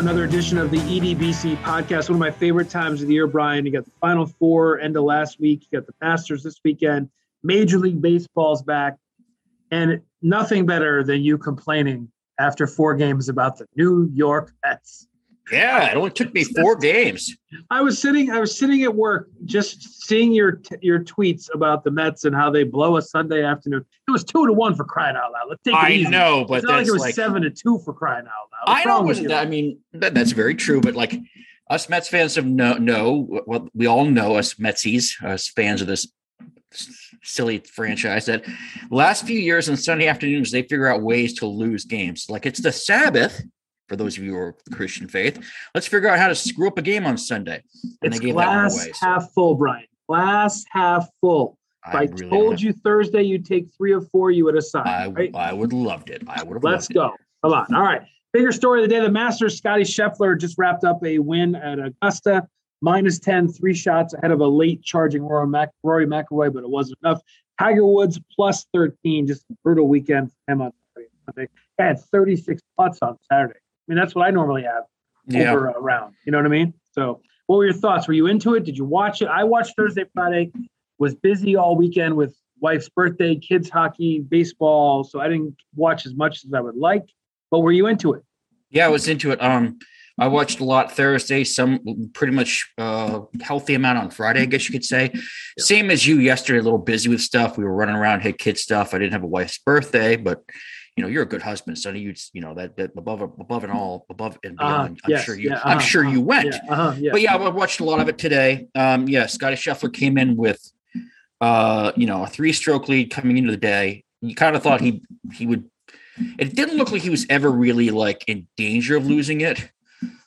another edition of the EDBC podcast. One of my favorite times of the year, Brian. You got the Final Four end of last week. You got the Masters this weekend. Major League Baseball's back, and nothing better than you complaining after four games about the New York Mets. Yeah, it only took me four games. I was sitting. I was sitting at work, just seeing your your tweets about the Mets and how they blow a Sunday afternoon. It was two to one for crying out loud. Let's take it I easy. know, but it's not like it was like, seven to two for crying out loud. What's I know. it wasn't that- I mean, that, that's very true. But like us Mets fans have no, know well, we all know us Metsies, us fans of this silly franchise that last few years on Sunday afternoons they figure out ways to lose games. Like it's the Sabbath for those of you who are Christian faith. Let's figure out how to screw up a game on Sunday. And It's they gave that one glass away. so half full, Brian. Glass half full. If I, really told you Thursday you'd take three or four, you would have signed. I, right? I would have loved it. I would have Let's go. Come on. All right. Bigger story of the day. The Masters, Scotty Scheffler just wrapped up a win at Augusta. Minus 10, three shots ahead of a late charging Rory, Mac- Rory McIlroy, but it wasn't enough. Tiger Woods plus 13, just a brutal weekend for him on Sunday. I had 36 putts on Saturday. I mean, that's what I normally have. Yeah. over a round. You know what I mean? So, what were your thoughts? Were you into it? Did you watch it? I watched Thursday, Friday. Was busy all weekend with wife's birthday, kids hockey, baseball. So I didn't watch as much as I would like. But were you into it? Yeah, I was into it. Um, I watched a lot Thursday, some pretty much uh healthy amount on Friday, I guess you could say. Same as you yesterday, a little busy with stuff. We were running around, hit kid stuff. I didn't have a wife's birthday, but you know, you're a good husband, Sonny. You you know that that above above and all, above and Uh-huh, beyond. I'm yes, sure you yeah, I'm uh-huh, sure you uh-huh, went. Yeah, uh-huh, yeah. But yeah, I watched a lot of it today. Um, yeah, Scotty Scheffler came in with uh, you know, a three-stroke lead coming into the day. You kind of thought he he would it didn't look like he was ever really like in danger of losing it.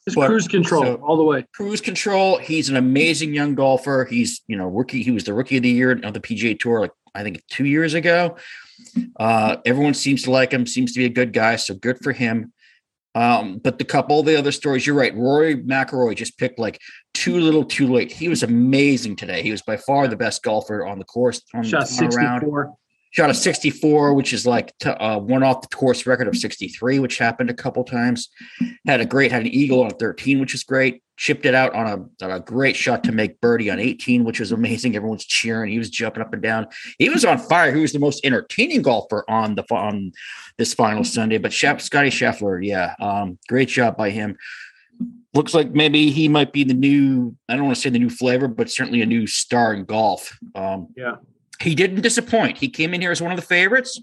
Just but- cruise control so- all the way. Cruise control. He's an amazing young golfer. He's, you know, rookie. He was the rookie of the year on the PGA Tour, like I think two years ago. Uh, everyone seems to like him. Seems to be a good guy. So good for him. Um, but the couple the other stories, you're right. Rory McIlroy just picked like too little, too late. He was amazing today. He was by far the best golfer on the course. On, Shot on a 64. Shot a 64, which is like t- uh, one off the course record of 63, which happened a couple times. Had a great, had an eagle on 13, which is great. Chipped it out on a, on a great shot to make birdie on 18, which was amazing. Everyone's cheering. He was jumping up and down. He was on fire. He was the most entertaining golfer on the on this final Sunday. But Sheff, Scotty Scheffler, yeah, um, great job by him. Looks like maybe he might be the new. I don't want to say the new flavor, but certainly a new star in golf. Um, Yeah. He didn't disappoint. He came in here as one of the favorites.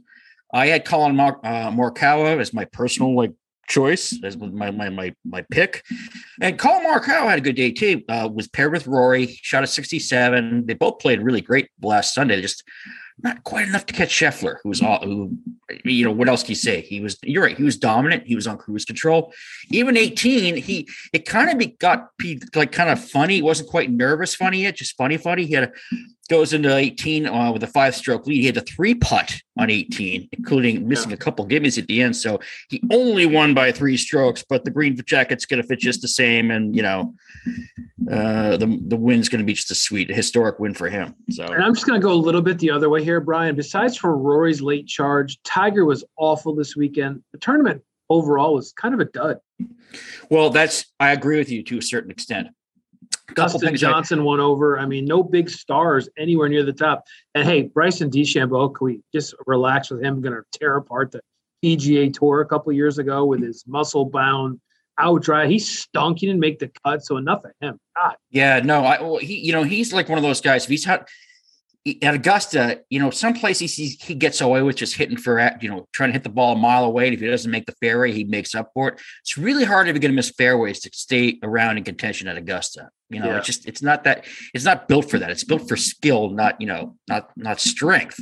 I had Collin Mor- uh, Morikawa as my personal like choice as my my my my pick, and Collin Morikawa had a good day too. Uh, was paired with Rory, shot a sixty-seven. They both played really great last Sunday. Just not quite enough to catch Scheffler, who was all who, you know, what else can you say? He was. You're right. He was dominant. He was on cruise control. Even eighteen, he it kind of got like kind of funny. Wasn't quite nervous funny yet, just funny funny. He had a goes into 18 uh, with a five stroke lead. He had a three putt on 18, including missing a couple gimmies at the end. So he only won by three strokes, but the green jacket's going to fit just the same. And, you know, uh, the, the win's going to be just a sweet, a historic win for him. So, And I'm just going to go a little bit the other way here, Brian. Besides for Rory's late charge, Tiger was awful this weekend. The tournament overall was kind of a dud. well, that's, I agree with you to a certain extent. Dustin Johnson won over. I mean, no big stars anywhere near the top. And hey, Bryson DeChambeau, can we just relax with him? Going to tear apart the PGA Tour a couple years ago with his muscle bound out dry. He stunk. He didn't make the cut, so enough of him. God, Yeah, no, I well, he, you know, he's like one of those guys. If he's had at Augusta, you know, some places he he gets away with just hitting for you know, trying to hit the ball a mile away. And if he doesn't make the fairway, he makes up for it. It's really hard if you're going to miss fairways to stay around in contention at Augusta. You know, Yeah. it's just it's not that it's not built for that. It's built for skill, not you know, not not strength.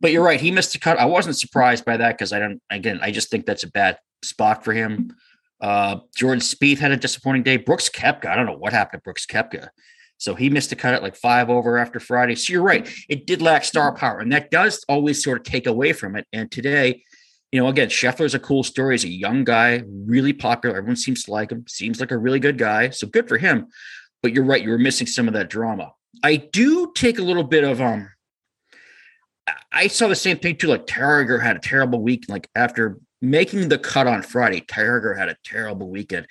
But you're right. He missed a cut. I wasn't surprised by that because I don't. Again, I just think that's a bad spot for him. Uh, Jordan Spieth had a disappointing day. Brooks Koepka, I don't know what happened to Brooks Koepka. So he missed a cut at like five over after Friday. So you're right. It did lack star power, and that does always sort of take away from it. And today, you know, again, Scheffler's a cool story. He's a young guy, really popular. Everyone seems to like him. Seems like a really good guy. So good for him. But you're right. You were missing some of that drama. I do take a little bit of um. I saw the same thing too. Like Tarriger had a terrible week. Like after making the cut on Friday. Tiger had a terrible weekend.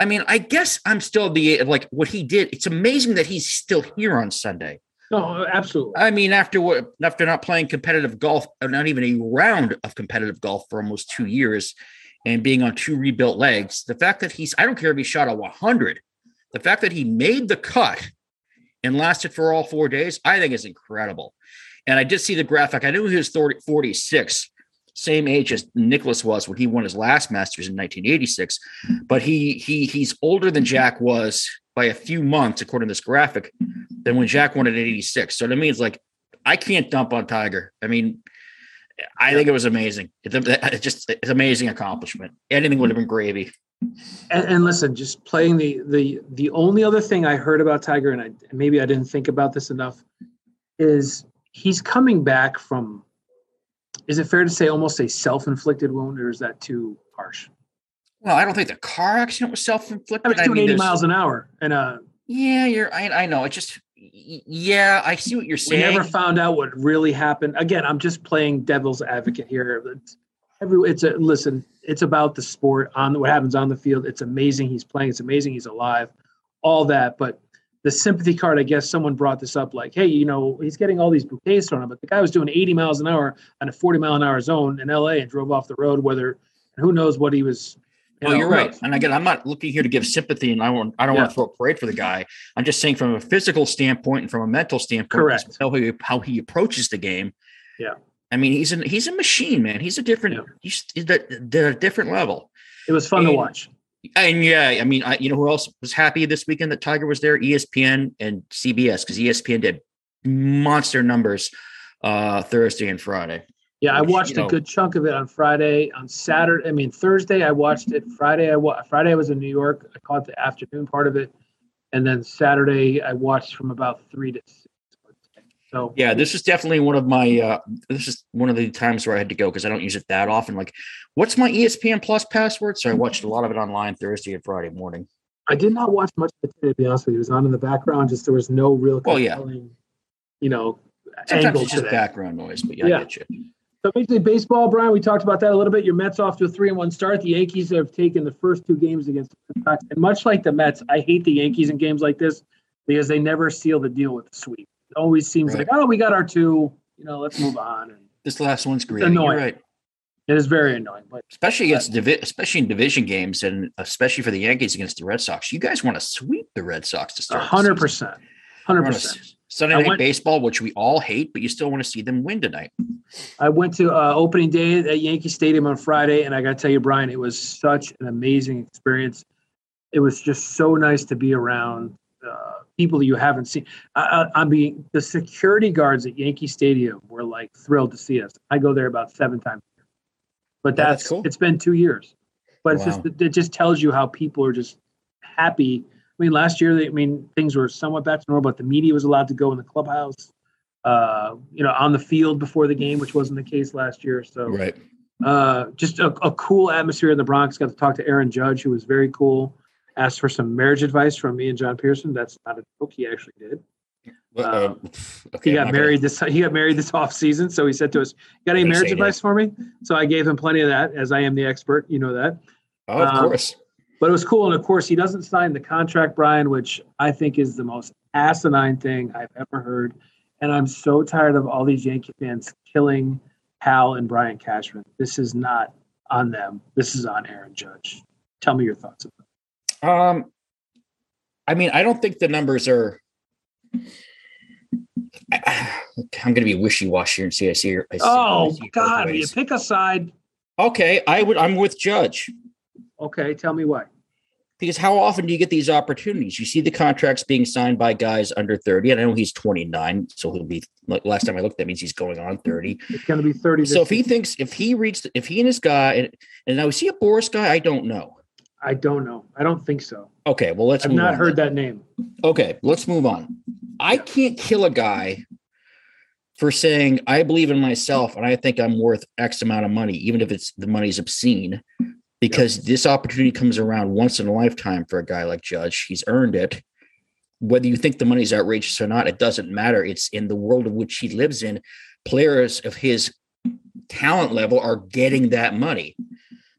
I mean, I guess I'm still the like what he did. It's amazing that he's still here on Sunday. No, absolutely. I mean, after what after not playing competitive golf, not even a round of competitive golf for almost two years, and being on two rebuilt legs, the fact that he's I don't care if he shot a 100, the fact that he made the cut and lasted for all four days, I think is incredible. And I did see the graphic. I knew he was 30, 46, same age as Nicklaus was when he won his last Masters in 1986. But he he he's older than Jack was by a few months, according to this graphic, than when Jack won at 86. So that means like I can't dump on Tiger. I mean, I think it was amazing. It's, it's just it's amazing accomplishment. Anything would have been gravy. And, and, listen, just playing the the the only other thing I heard about Tiger, and I, maybe I didn't think about this enough, is he's coming back from. Is it fair to say almost a self-inflicted wound, or is that too harsh? Well, I don't think the car accident was self-inflicted. I mean, doing I mean, 80 miles an hour, and uh. Yeah, you're. I, I know. It just. Yeah, I see what you're saying. We never found out what really happened. Again, I'm just playing devil's advocate here. It's, every it's a listen. It's about the sport on what happens on the field. It's amazing he's playing. It's amazing he's alive. All that, but the sympathy card, I guess someone brought this up like, hey, you know, he's getting all these bouquets thrown him, but the guy was doing 80 miles an hour on a 40 mile an hour zone in LA and drove off the road, whether who knows what he was. You well, know, you're right. And again, I'm not looking here to give sympathy and I want I don't yeah. want to throw a parade for the guy. I'm just saying from a physical standpoint and from a mental standpoint, correct how he how he approaches the game. Yeah. I mean, he's an he's a machine, man. He's a different yeah. he's, he's at a different level. It was fun and, to watch. And yeah, I mean, I, you know who else was happy this weekend that Tiger was there? ESPN and CBS because ESPN did monster numbers uh Thursday and Friday. Yeah, which, I watched a know, good chunk of it on Friday. On Saturday, I mean Thursday, I watched it. Friday, I wa- Friday I was in New York. I caught the afternoon part of it, and then Saturday I watched from about three to six. So yeah, this is definitely one of my. uh This is one of the times where I had to go because I don't use it that often. Like, what's my ESPN Plus password? So I watched a lot of it online Thursday and Friday morning. I did not watch much of it to be honest with you. It was on in the background. Just there was no real. Oh yeah. You know, sometimes it's just background noise, but yeah, yeah. I get you. So basically, baseball, Brian. We talked about that a little bit. Your Mets off to a three and one start. The Yankees have taken the first two games against the Sox, and much like the Mets, I hate the Yankees in games like this because they never seal the deal with the sweep always seems right. like, oh, we got our two. You know, let's move on. And this last one's great. Annoying. You're right. It is very annoying, but especially against divi- especially in division games, and especially for the Yankees against the Red Sox. You guys want to sweep the Red Sox to start. Hundred percent, hundred percent. Sunday night went, baseball, which we all hate, but you still want to see them win tonight. I went to uh, opening day at Yankee Stadium on Friday, and I got to tell you, Brian, it was such an amazing experience. It was just so nice to be around uh, people you haven't seen. I, I, mean, the security guards at Yankee Stadium were like thrilled to see us. I go there about seven times, but that's, that's cool. It's been two years, but wow. it's just it just tells you how people are just happy. I mean, last year, they, I mean, things were somewhat back to normal, but the media was allowed to go in the clubhouse, uh, you know, on the field before the game, which wasn't the case last year. So, right. Uh, just a, a cool atmosphere in the Bronx. Got to talk to Aaron Judge, who was very cool asked for some marriage advice from me and John Pearson. That's not a joke. He actually did. Uh, um, okay, he got married gonna... this. He got married this off season, so he said to us, "Got any marriage advice for me?" So I gave him plenty of that, as I am the expert. You know that. Oh, of um, course. But it was cool, and of course, he doesn't sign the contract, Brian, which I think is the most asinine thing I've ever heard. And I'm so tired of all these Yankee fans killing Hal and Brian Cashman. This is not on them. This is on Aaron Judge. Tell me your thoughts. Um, I mean, I don't think the numbers are. I'm going to be wishy washy and say I see. I see oh I see God! You pick a side. Okay, I would. I'm with Judge. Okay, tell me why. Because how often do you get these opportunities? You see the contracts being signed by guys under 30, and I know he's 29, so he'll be. Like last time I looked, that means he's going on 30. It's going to be 30. So if he thinks, if he reads, if he and his guy, and, and now is he a Boras guy? I don't know. I don't know. I don't think so. Okay, well let's. I've not heard then. that name. Okay, let's move on. I can't kill a guy for saying I believe in myself and I think I'm worth X amount of money, even if it's the money's obscene, because yep. this opportunity comes around once in a lifetime for a guy like Judge. He's earned it. Whether you think the money's outrageous or not, it doesn't matter. It's in the world of which he lives in. Players of his talent level are getting that money.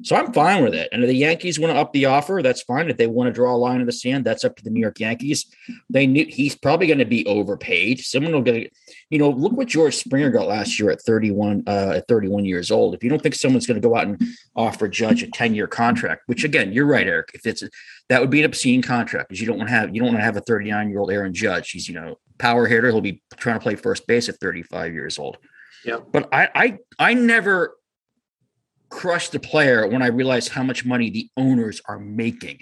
So I'm fine with it. And if the Yankees want to up the offer, that's fine. If they want to draw a line in the sand, that's up to the New York Yankees. They knew he's probably going to be overpaid. Someone will get, you know, look what George Springer got last year at 31, uh, at 31 years old. If you don't think someone's going to go out and offer Judge a 10 year contract, which again, you're right, Eric. If it's that would be an obscene contract because you don't want to have you don't want to have a 39 year old Aaron Judge. He's you know power hitter. He'll be trying to play first base at 35 years old. Yeah. But I I I never crushed the player when I realized how much money the owners are making.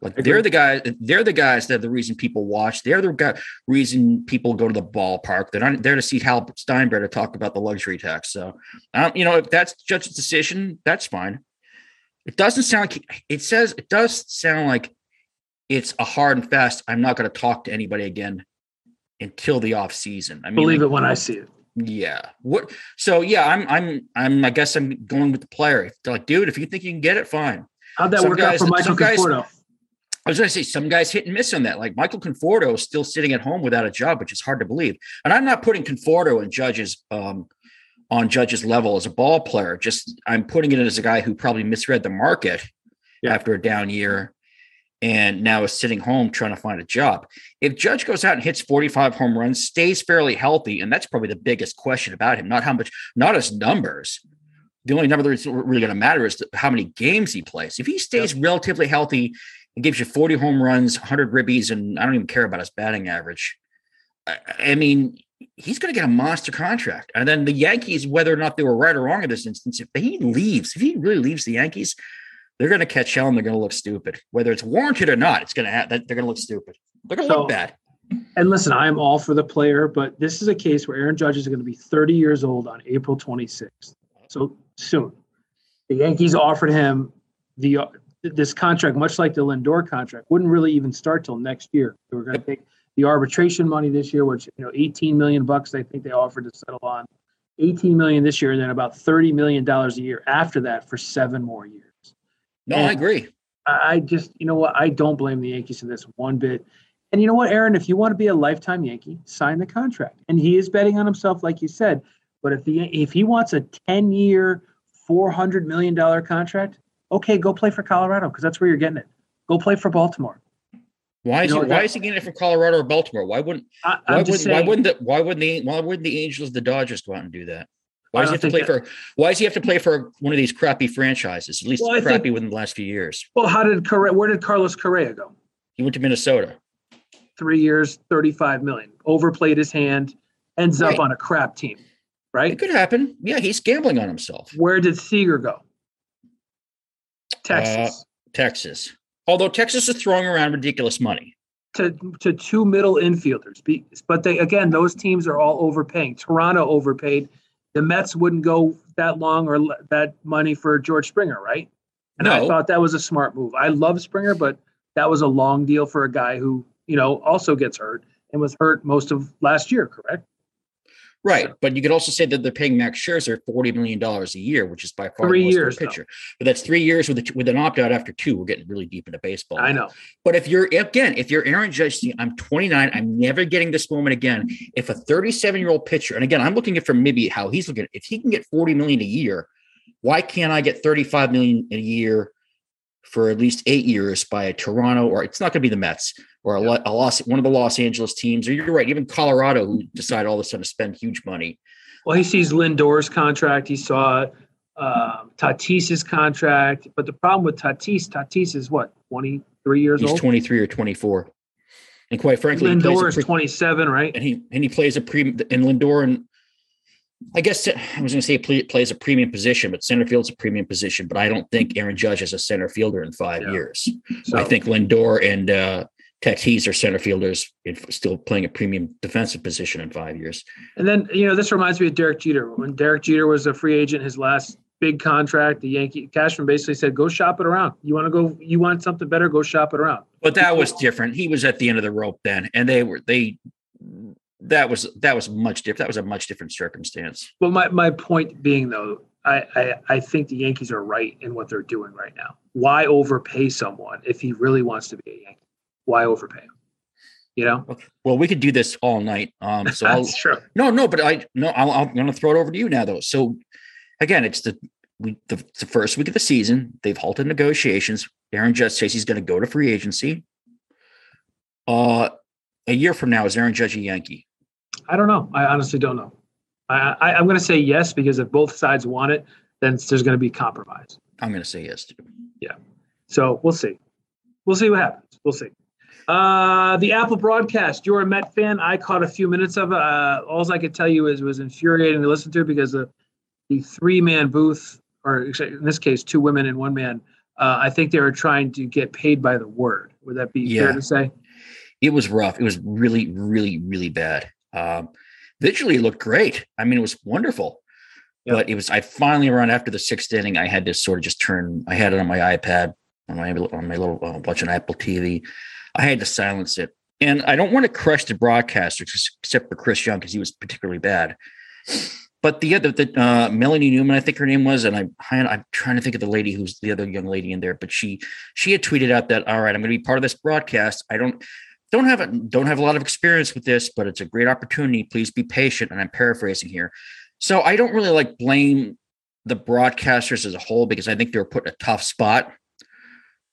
Like they're the guys, they're the guys that are the reason people watch. They're the guy, reason people go to the ballpark. They're not there to see Hal Steinbrenner to talk about the luxury tax. So, um, you know, if that's Judge's decision, that's fine. It doesn't sound like it says it does sound like it's a hard and fast. I'm not going to talk to anybody again until the off season. I mean, believe like, it when I see it. Yeah. What? So yeah, I'm I'm I'm I guess I'm going with the player. Like, dude, if you think you can get it, fine. How'd that Some work guys- out for Michael guys- Conforto? I was going to say some guys hit and miss on that. Like Michael Conforto is still sitting at home without a job, which is hard to believe. And I'm not putting Conforto and Judge's um, on Judge's level as a ball player. Just I'm putting it as a guy who probably misread the market Yeah. after a down year, and now is sitting home trying to find a job. If Judge goes out and hits 45 home runs, stays fairly healthy, and that's probably the biggest question about him. Not how much, not his numbers. The only number that's really going to matter is how many games he plays. If he stays relatively healthy and gives you 40 home runs, 100 ribbies, and I don't even care about his batting average. I, I mean, he's going to get a monster contract. And then the Yankees, whether or not they were right or wrong in this instance, if he leaves, if he really leaves the Yankees, they're going to catch hell and they're going to look stupid. Whether it's warranted or not, it's going to have, they're going to look stupid. They're going to So- look bad. And listen, I'm all for the player, but this is a case where Aaron Judge is going to be 30 years old on April 26th. So soon. The Yankees offered him the uh, this contract, much like the Lindor contract, wouldn't really even start till next year. They were going to take the arbitration money this year, which you know, 18 million bucks. I think they offered to settle on 18 million this year, and then about 30 million dollars a year after that for seven more years. No, I agree. I just, you know what? I don't blame the Yankees in this one bit. And you know what, Aaron? If you want to be a lifetime Yankee, sign the contract. And he is betting on himself, like you said. But if the if he wants a ten year, four hundred million dollar contract, okay, go play for Colorado because that's where you're getting it. Go play for Baltimore. Why is You know, he, why that- is he getting it from Colorado or Baltimore? Why wouldn't I, why, I'm would, just why wouldn't the why wouldn't the why wouldn't the Angels, the Dodgers go out and do that? Why does he have to play think for why does he have to play for one of these crappy franchises? At least Well, I think- crappy within the last few years. well, how did Correa? Where did Carlos Correa go? He went to Minnesota. Three years, thirty-five million. Overplayed his hand. Ends Right. up on a crap team. Right. It could happen. Yeah, he's gambling on himself. Where did Seager go? Uh, Texas. Texas. Although Texas is throwing around ridiculous money. to to two middle infielders. But they again, those teams are all overpaying. Toronto overpaid. The Mets wouldn't go that long or that money for George Springer, right? And I thought that was a smart move. I love Springer, but that was a long deal for a guy who you know also gets hurt and was hurt most of last year. Correct? Right. But you could also say that they're paying Max Scherzer $40 million a year, which is by far Three the most years, pitcher. But that's three years with, a, with an opt out after two. We're getting really deep into baseball. I know. But if you're again, if you're Aaron Judge, I'm 29, I'm never getting this moment again. If a 37 year old pitcher, and again, I'm looking at from maybe how he's looking, if he can get 40 million a year, why can't I get 35 million a year for at least eight years by a Toronto or it's not going to be the Mets or a, a Los, one of the Los Angeles teams, or you're right, even Colorado who decide all of a sudden to spend huge money. Well, he sees Lindor's contract. He saw um, Tatis's contract. But the problem with Tatis, Tatis is what, 23 years He's old? 23 or 24. And quite frankly, he plays a Lindor is pre- 27, right? and he and he plays a pre and Lindor and I guess I was going to say play, plays a premium position, but center field's a premium position. But I don't think Aaron Judge is a center fielder in five Yeah. years. So, I think Lindor and uh, Tatis are center fielders, still playing a premium defensive position in five years. And then, you know, this reminds me of Derek Jeter. When Derek Jeter was a free agent, his last big contract, the Yankee Cashman basically said, "Go shop it around. You want to go? You want something better? Go shop it around." But that was different. He was at the end of the rope then, and they were they. That was that was much different. That was a much different circumstance. Well, my my point being though, I, I I think the Yankees are right in what they're doing right now. Why overpay someone if he really wants to be a Yankee? Why overpay him? You know, Well, we could do this all night. Um, so I'll, that's true. No, no, but I no, I'll, I'm going to throw it over to you now, though. So, again, it's the we the, the first week of the season. They've halted negotiations. Aaron Judge says he's going to go to free agency. Uh, a year from now, is Aaron Judge a Yankee? I don't know. I honestly don't know. I, I I'm going to say yes because if both sides want it, then there's going to be compromise. I'm going to say yes too. Yeah. So we'll see. We'll see what happens. We'll see. Uh, the Apple broadcast. You're a Met fan. I caught a few minutes of it. Uh, all I could tell you is it was infuriating to listen to because the, the three man booth, or in this case, two women and one man, uh, I think they were trying to get paid by the word. Would that be yeah. fair to say? It was rough. It was really, really, really bad. Um, visually, it looked great. I mean, it was wonderful. Yep. But it was. I finally around after the sixth inning, I had to sort of just turn. I had it on my iPad on my on my little uh, watching Apple TV. I had to silence it, and I don't want to crush the broadcasters except for Chris Young because he was particularly bad. But the other, the uh, Melanie Newman, I think her name was, and I, I'm trying to think of the lady who's the other young lady in there, but she she had tweeted out that all right, I'm going to be part of this broadcast. I don't don't have a don't have a lot of experience with this, but it's a great opportunity. Please be patient. And I'm paraphrasing here. So I don't really like blame the broadcasters as a whole because I think they were put in a tough spot.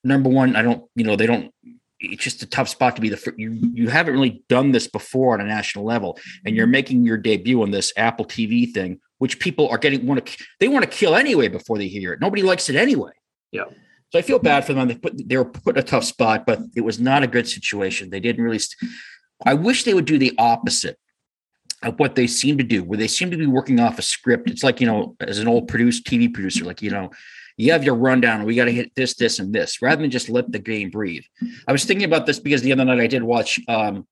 Number one, I don't, you know, they don't. It's just a tough spot to be the you. You haven't really done this before on a national level, and you're making your debut on this Apple TV thing, which people are getting want to. They want to kill anyway before they hear it. Nobody likes it anyway. Yeah. So I feel bad for them. They put they were put in a tough spot, but it was not a good situation. They didn't really. St- I wish they would do the opposite of what they seem to do, where they seem to be working off a script. It's like you know, as an old produced TV producer, like you know, you have your rundown. We got to hit this, this, and this, rather than just let the game breathe. I was thinking about this because the other night I did watch um,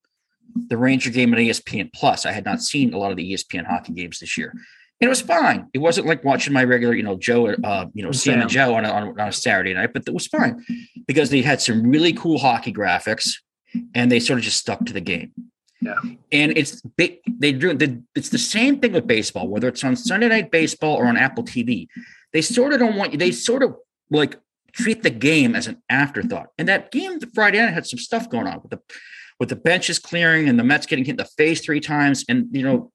the Ranger game on ESPN Plus. I had not seen a lot of the ESPN hockey games this year, it was fine. It wasn't like watching my regular, you know, Joe, uh, you know, Sam and Joe on a, on a Saturday night, but it was fine because they had some really cool hockey graphics, and they sort of just stuck to the game. Yeah. And it's they do it's the same thing with baseball, whether it's on Sunday Night Baseball or on Apple TV. They sort of don't want you. They sort of like treat the game as an afterthought. And that game the Friday night had some stuff going on with the with the benches clearing and the Mets getting hit in the face three times. And you know,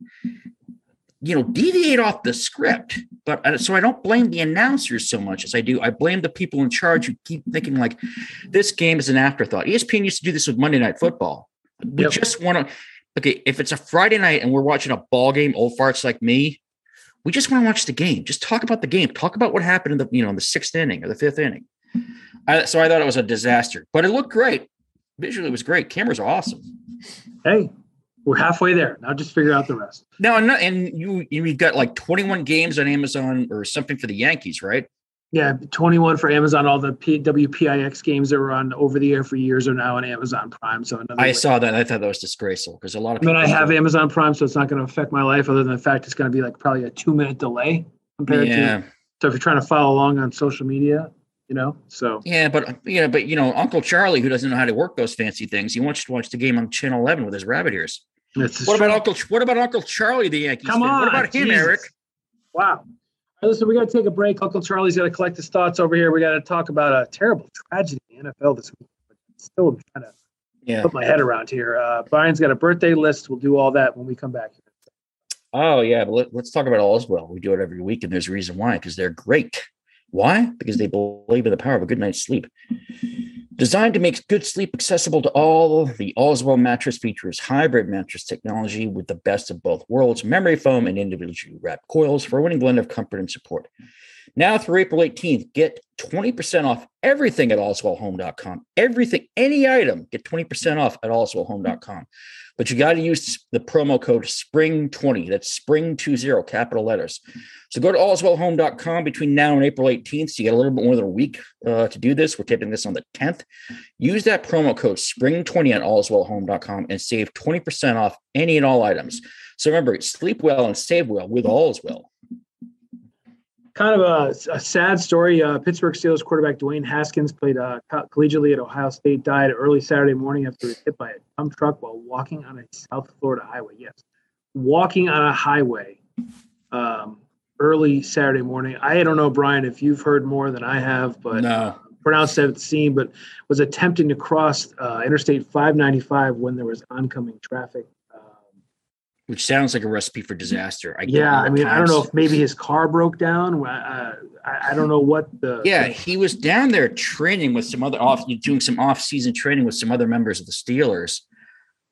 you know, deviate off the script. But uh, so I don't blame the announcers so much as I do. I blame the people in charge who keep thinking like this game is an afterthought. ESPN used to do this with Monday Night Football. We yep. just want to. Okay, if it's a Friday night and we're watching a ball game, old farts like me, we just want to watch the game. Just talk about the game. Talk about what happened in the you know in the sixth inning or the fifth inning. I, so I thought it was a disaster, but it looked great. Visually, it was great. Cameras are awesome. Hey, we're halfway there. Now just figure out the rest. No, and, and you you've got like 21 games on Amazon or something for the Yankees, right? Yeah, 21 for Amazon. All the WPIX games that were on over the air for years are now on Amazon Prime. So I way. saw that. I thought that was disgraceful because a lot of. Mean, I have Amazon Prime, so it's not going to affect my life, other than the fact it's going to be like probably a two minute delay compared yeah. to. So if you're trying to follow along on social media, you know, so yeah, but yeah, but you know, Uncle Charlie, who doesn't know how to work those fancy things, he wants to watch the game on Channel 11 with his rabbit ears. What about Uncle? What about Uncle Charlie, the Yankees? Come on, what about him, Jesus. Eric? Wow. listen, we got to take a break. Uncle Charlie's got to collect his thoughts over here. We got to talk about a terrible tragedy in the NFL this week. Still trying to yeah. put my head around here. Uh, Brian's got a birthday list. We'll do all that when we come back. Oh yeah, but let, us talk about Allswell. We do it every week, and there's a reason why because they're great. Why? Because they believe in the power of a good night's sleep. Designed to make good sleep accessible to all, the Allswell mattress features hybrid mattress technology with the best of both worlds memory foam and individually wrapped coils for a winning blend of comfort and support. Now through April 18th, get 20% off everything at allswellhome.com. Everything, any item, get 20% off at allswellhome.com. But you got to use the promo code SPRING20. That's SPRING20, capital letters. So go to allswellhome.com between now and April 18th. So you get a little bit more than a week uh, to do this. We're taping this on the 10th. Use that promo code SPRING20 at allswellhome.com and save 20% off any and all items. So remember, sleep well and save well with Allswell kind of a, a sad story. Uh, Pittsburgh Steelers quarterback Dwayne Haskins played uh, collegiately at Ohio State, died early Saturday morning after he was hit by a dump truck while walking on a South Florida highway. Yes, walking on a highway um, early Saturday morning. I don't know, Brian, if you've heard more than I have, but no. pronounced at the scene, but was attempting to cross uh, Interstate 595 when there was oncoming traffic. Which sounds like a recipe for disaster. I yeah, I mean, times. I don't know if maybe his car broke down. Uh, I, I, don't know what the. Yeah, he was down there training with some other off, doing some off-season training with some other members of the Steelers.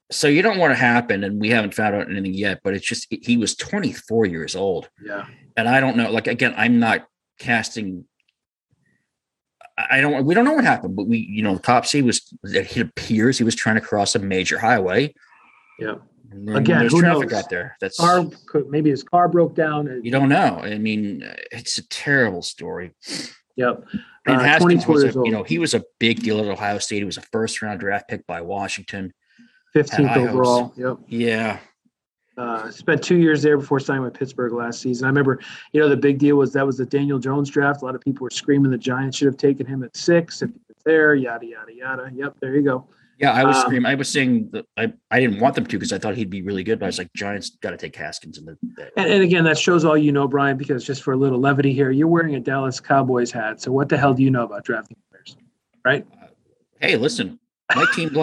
So you don't want to happen, and we haven't found out anything yet. But it's just he was 24 years old. Yeah, and I don't know. Like again, I'm not casting I don't. We don't know what happened, but we, you know, the cops say was that it appears he was trying to cross a major highway. Yeah. Again, who traffic knows? out there. That's car. Maybe his car broke down. You don't know. I mean, it's a terrible story. Yep. And uh, Haskins was, a, you know, he was a big deal at Ohio State. He was a first round draft pick by Washington. 15th overall. Yep. Yeah. Uh, spent two years there before signing with Pittsburgh last season. I remember, you know, the big deal was that was the Daniel Jones draft. A lot of people were screaming the Giants should have taken him at six if he was there. Yada yada yada. Yep, there you go. Yeah, I was um, screaming. I was saying that I, I didn't want them to because I thought he'd be really good, but I was like, Giants got to take Haskins in the. And, and, again, that shows all you know, Brian. Because just for a little levity here, you're wearing a Dallas Cowboys hat. So what the hell do you know about drafting players, right? Uh, hey, listen, my team,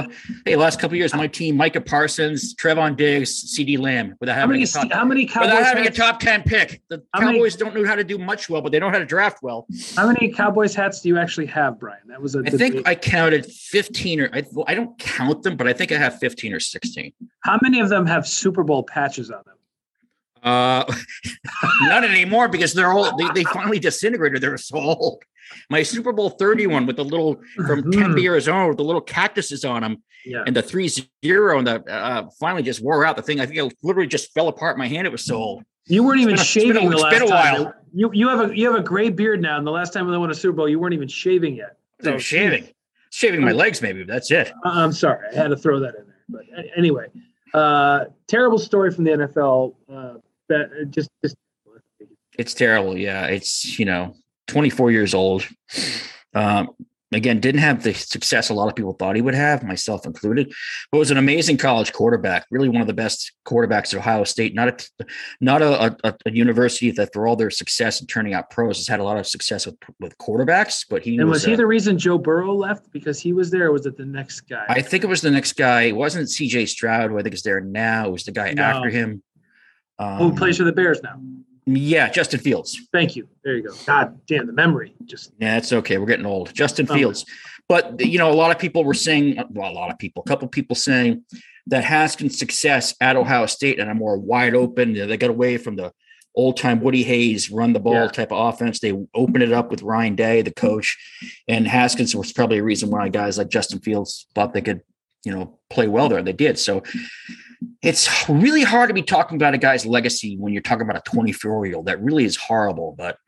hey, last couple years, my team, Micah Parsons, Trevon Diggs, CeeDee Lamb, without having, how many, top, how many Cowboys without having hats? a top 10 pick. The Cowboys many, don't know how to do much well, but they know how to draft well. How many Cowboys hats do you actually have, Brian? That was a I think I counted 15 or I, well, I don't count them, but I think I have 15 or 16. How many of them have Super Bowl patches on them? Uh, none anymore because they're all they, they finally disintegrated. They're so old. My Super Bowl 31 with the little from mm-hmm. Tempe, Arizona, with the little cactuses on them, yeah. and the three zero, and the uh, finally just wore out. The thing I think it literally just fell apart. My hand, it was so old. You weren't even shaving a, the last time. You you have a you have a gray beard now, and the last time they won a Super Bowl, you weren't even shaving yet. So shaving, shaving my legs, maybe. That's it. I'm sorry, I had to throw that in there. But anyway, uh, terrible story from the NFL. Uh, that uh, just just it's terrible. Yeah, it's you know 24 years old. Um, again, didn't have the success a lot of people thought he would have, myself included, but was an amazing college quarterback. Really, one of the best quarterbacks at Ohio State. Not a not a, a, a university that, for all their success in turning out pros, has had a lot of success with with quarterbacks. But he and was, was he a, the reason Joe Burrow left because he was there? was it the next guy? I think it was the next guy. It wasn't C.J. Stroud, who I think is there now. It was the guy no. after him. Um, who plays for the Bears now? Yeah, Justin Fields. Thank you. There you go. God damn the memory. Just yeah, it's okay. We're getting old. Justin oh. Fields. But you know, a lot of people were saying, well, a lot of people, a couple people saying that Haskins' success at Ohio State and a more wide open, they got away from the old time Woody Hayes run the ball yeah. type of offense. They opened it up with Ryan Day, the coach, and Haskins was probably a reason why guys like Justin Fields thought they could, you know, play well there. They did. So it's really hard to be talking about a guy's legacy when you're talking about a 24 year old. That really is horrible. But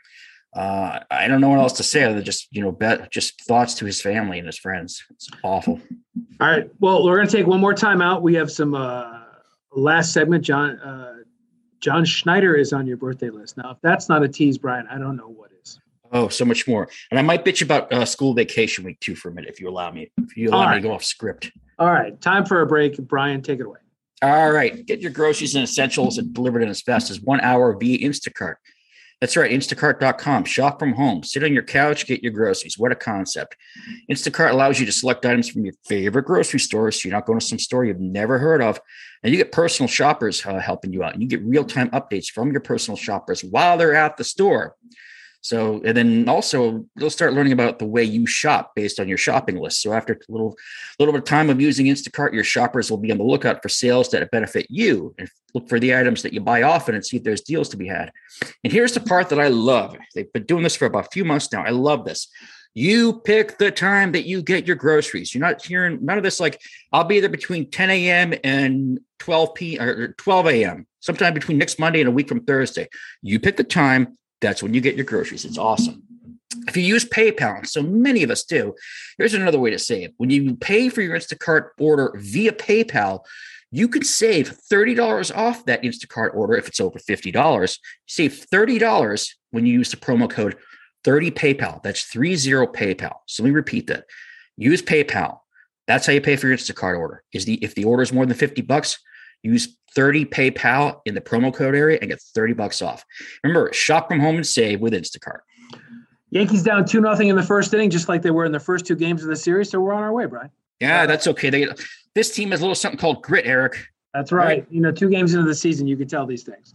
uh, I don't know what else to say other than just you know, bet just thoughts to his family and his friends. It's awful. All right. Well, we're gonna take one more time out. We have some uh, last segment. John uh, John Schneider is on your birthday list. Now, if that's not a tease, Brian, I don't know what is. Oh, so much more. And I might bitch about uh, school vacation week too for a minute if you allow me. If you allow All me right. to go off script. All right. Time for a break. Brian, take it away. All right. Get your groceries and essentials delivered in as fast as one hour via Instacart. That's right, instacart.com. Shop from home. Sit on your couch, get your groceries. What a concept. Instacart allows you to select items from your favorite grocery stores. So you're not going to some store you've never heard of. And you get personal shoppers uh, helping you out. And you get real time updates from your personal shoppers while they're at the store. So, and then also you'll start learning about the way you shop based on your shopping list. So, after a little, little bit of time of using Instacart, your shoppers will be on the lookout for sales that benefit you and look for the items that you buy often and see if there's deals to be had. And here's the part that I love. They've been doing this for about a few months now. I love this. You pick the time that you get your groceries. You're not hearing none of this like I'll be there between 10 a.m. and 12 p or 12 a.m. sometime between next Monday and a week from Thursday. You pick the time that's when you get your groceries. It's awesome. If you use PayPal, so many of us do, here's another way to save. When you pay for your Instacart order via PayPal, you could save $30 off that Instacart order if it's over $50. Save $30 when you use the promo code 30 PayPal. That's 30 PayPal. So let me repeat that. Use PayPal. That's how you pay for your Instacart order. Is the if the order is more than 50 bucks, use 30 PayPal in the promo code area and get 30 bucks off. Remember, shop from home and save with Instacart. Yankees down 2 nothing in the first inning, just like they were in the first two games of the series. So we're on our way, Brian. Yeah, that's okay. They this team has a little something called grit, Eric. That's right. Right. You know, two games into the season, you can tell these things.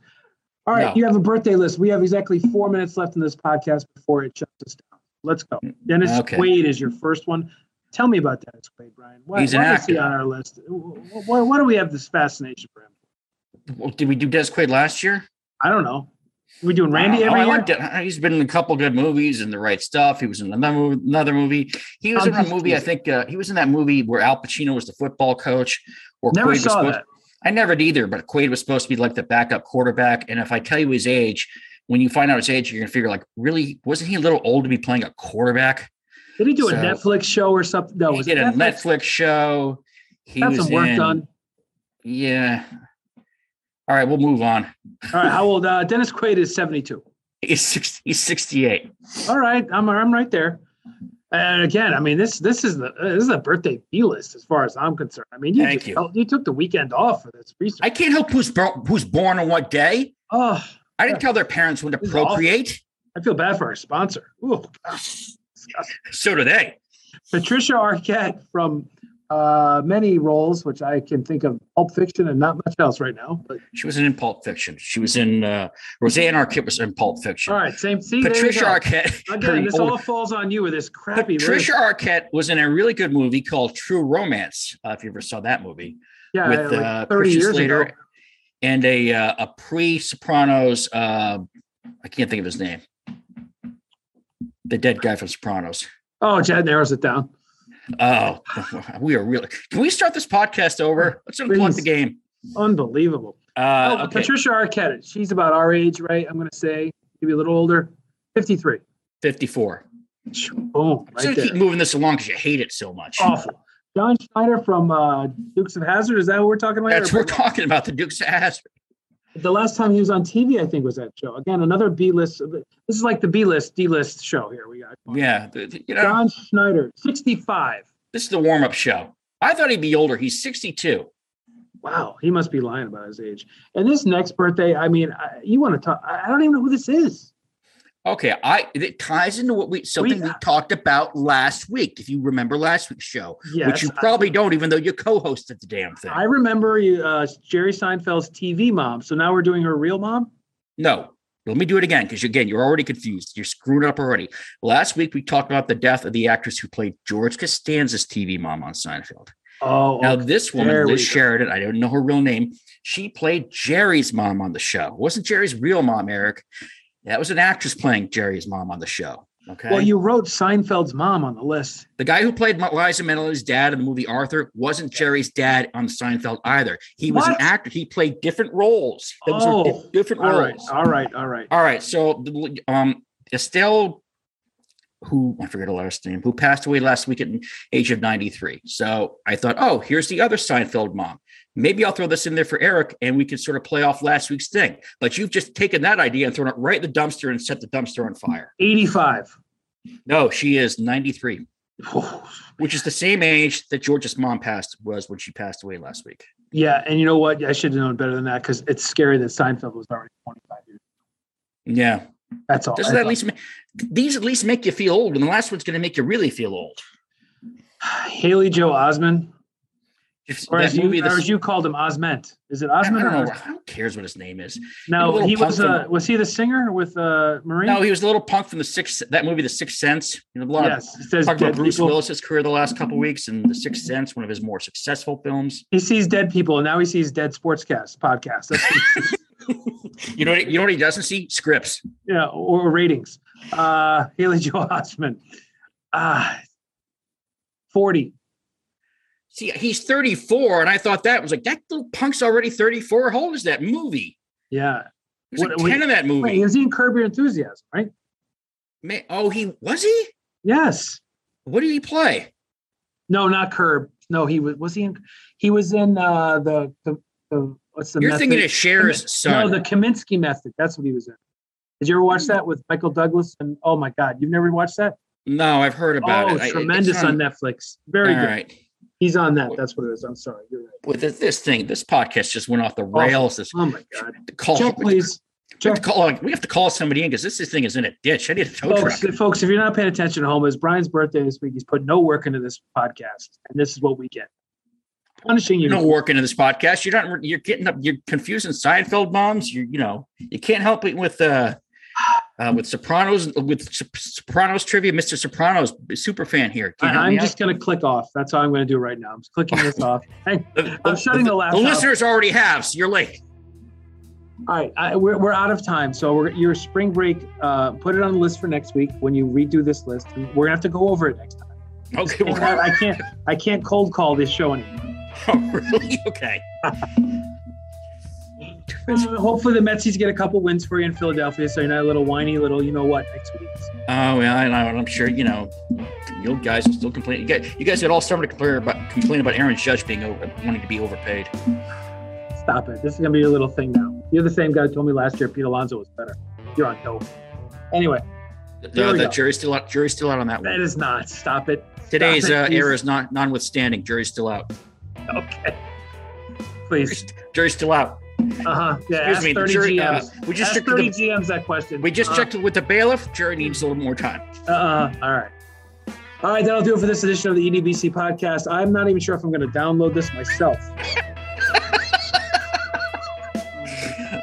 All right, No. you have a birthday list. We have exactly four minutes left in this podcast before it shuts us down. Let's go. Dennis Okay. Quaid is your first one. Tell me about Dennis Quaid, Brian. Why, He's an why is he on our list? Why, why do we have this fascination for him? Well, Did we do Des Quaid last year? I don't know. we doing Randy Oh, every I year? liked it. He's been in a couple good movies and the right stuff. He was in another movie. Another movie. He was I'm in a movie. I think uh, he was in that movie where Al Pacino was the football coach. Or Never Quaid saw supposed- that. I never did either, but Quaid was supposed to be like the backup quarterback. And if I tell you his age, when you find out his age, you're gonna figure like, really, wasn't he a little old to be playing a quarterback? Did he do a Netflix show or something? No, he was did a Netflix show. He Got some work in, done. Yeah. All right, we'll move on. All right, how old? Uh, Dennis Quaid is 72. He's 60, he's 68. All right, I'm I'm right there. And again, I mean this this is the this is a birthday B list as far as I'm concerned. I mean, you Thank just you. you took the weekend off for this research. I can't help who's who's born on what day. oh, I didn't tell their parents when to awful. procreate. I feel bad for our sponsor. Ooh, gosh. So do they. Patricia Arquette from uh, many roles, which I can think of Pulp Fiction and not much else right now. But She was in Pulp Fiction. She was in uh, Roseanne Arquette was in Pulp Fiction. all right, same. See, you Patricia. Arquette. Again, this old- all falls on you with this crappy Patricia list. Arquette was in a really good movie called True Romance. Uh, if you ever saw that movie, Yeah, with like uh, 30 Christian years Slater ago. and a uh, a pre Sopranos. Uh, I can't think of his name. The dead guy from Sopranos. Oh, Chad narrows it down. Oh, we are really. Can we start this podcast over? Let's unplug Please. the game. Unbelievable. Uh, oh, okay. Patricia Arquette. She's about our age, right? I'm going to say maybe a little older. 53. 54. Boom. I'm Right keep moving this along because you hate it so much. Awful. John Schneider from uh, Dukes of Hazzard. Is that what we're talking about? That's what we're talking about. The Dukes of Hazzard. The last time he was on TV, I think, was that show. Again, another B list. This is like the B list, D list show here. We got Yeah, you know, John Schneider, 65. this is the warm up show. I thought he'd be older. He's 62. Wow, he must be lying about his age. And this next birthday, I mean, I, you want to talk? I don't even know who this is. Okay, I it ties into what we something we, We- talked about last week. If you remember last week's show, Yes, which you probably don't, even though you co-hosted the damn thing. I remember you, uh, Jerry Seinfeld's TV mom. So now we're doing her real mom. no, let me do it again because again, you're already confused. You're screwed up already. Last week we talked about the death of the actress who played George Costanza's TV mom on Seinfeld. Oh, Now, okay. this woman, There Liz. Sheridan, I don't know her real name. She played Jerry's mom on the show. It wasn't Jerry's real mom, Eric. That was an actress playing Jerry's mom on the show. Okay. well, you wrote Seinfeld's mom on the list. the guy who played Liza Minnelli's dad in the movie Arthur wasn't Jerry's dad on Seinfeld either. He was What? an actor. He played different roles. Those di- Oh, different All right, roles. all right, all right. All right. So, um, Estelle, who I forget her last name, who passed away last week at age of 93. So I thought, oh, here's the other Seinfeld mom. Maybe I'll throw this in there for Eric and we can sort of play off last week's thing. But you've just taken that idea and thrown it right in the dumpster and set the dumpster on fire. 85. No, she is 93, which is the same age that George's mom passed was when she passed away last week. yeah, and you know what? I should have known better than that because it's scary that Seinfeld was already 25 years. Yeah. That's all. Doesn't that at least ma- these at least make you feel old? And the last one's going to make you really feel old. Haley Joel Osmond, If or as, you, movie, or as you called him, Osment. Is it I Osment? don't or know. Os- Who cares what his name is? No, he punk was. from- Uh, was he the singer with uh, Marine? No, he was a little punk from the Sixth. That movie, The Sixth Sense. You know, a lot yes. It says of talk about Bruce people. Willis's career the last couple weeks, and The Sixth Sense, one of his more successful films. He sees dead people, and now he sees dead sportscast podcast. That's You know, what, you know what he doesn't see scripts. yeah, or ratings. Uh, Haley Joel Osment. Ah, forty. See, he's 34, and I thought that was like that little punk's already 34. How old is that movie? Yeah. Like What- 10 in that Wait, movie. is he in Curb Your Enthusiasm? Right. Oh, he was he? Yes. What did he play? No, not Curb. No, he was. Was he in? He was in uh, the the, the what's the? You're method? thinking of Cher's No, the Kominsky Method. That's what he was in. Did you ever watch that with Michael Douglas? And oh my God, you've never watched that? no, I've heard about oh, it. I- it's tremendous on Netflix. Very All good. right. He's on that. That's what it is. I'm sorry. You're right. With this, this thing, this podcast just went off the rails. This Oh my God. call, Check, please. We have, Check. to call, we have to call somebody in because this, this thing is in a ditch. I need a tow Folks, truck. folks, if you're not paying attention at home, it's Brian's birthday this week. He's put no work into this podcast, and this is what we get. punishing you. no work into this podcast. You're not. You're getting up. You're confusing Seinfeld moms. You you know you can't help it with uh, uh with Sopranos with Sopranos trivia. Mister Sopranos super fan here. I, I'm just going to click off. That's all I'm going to do right now. I'm just clicking this off. Hey, I'm shutting the laptop. The listeners already have. So you're late. all right, I, we're, we're out of time. So we're, your spring break, uh, put it on the list for next week when you redo this list. And we're going to have to go over it next time. Okay. I, Well, I can't I can't cold call this show anymore. oh, really? Okay. Uh, hopefully the Metsies get a couple wins for you in Philadelphia, so you're not a little whiny little you know what next week. Oh yeah, I know. I'm sure you know. You guys still complaining. You guys, you guys had all started to complain about complain about Aaron Judge being over, wanting to be overpaid. Stop it. This is gonna be your little thing now. You're the same guy who told me last year Pete Alonso was better. You're on dope. Anyway, the go. jury's still out. Jury's still out on that that one. is not. Stop it. Stop Today's it, uh, error is not notwithstanding. Jury's still out. Okay. Please. Jury's still out. Uh huh. Yeah. Excuse me. The 30 jury. Uh, GMs. we just ask checked. 30 The, GMs that question. we just uh, checked with the bailiff. Jury needs a little more time. Uh uh. All right. All right, that'll do it for this edition of the EDBC podcast. I'm not even sure if I'm going to download this myself.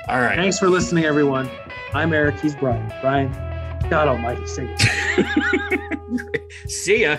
All right. Thanks for listening, everyone. I'm Eric. He's Brian. Brian, God Almighty, sing it. See ya.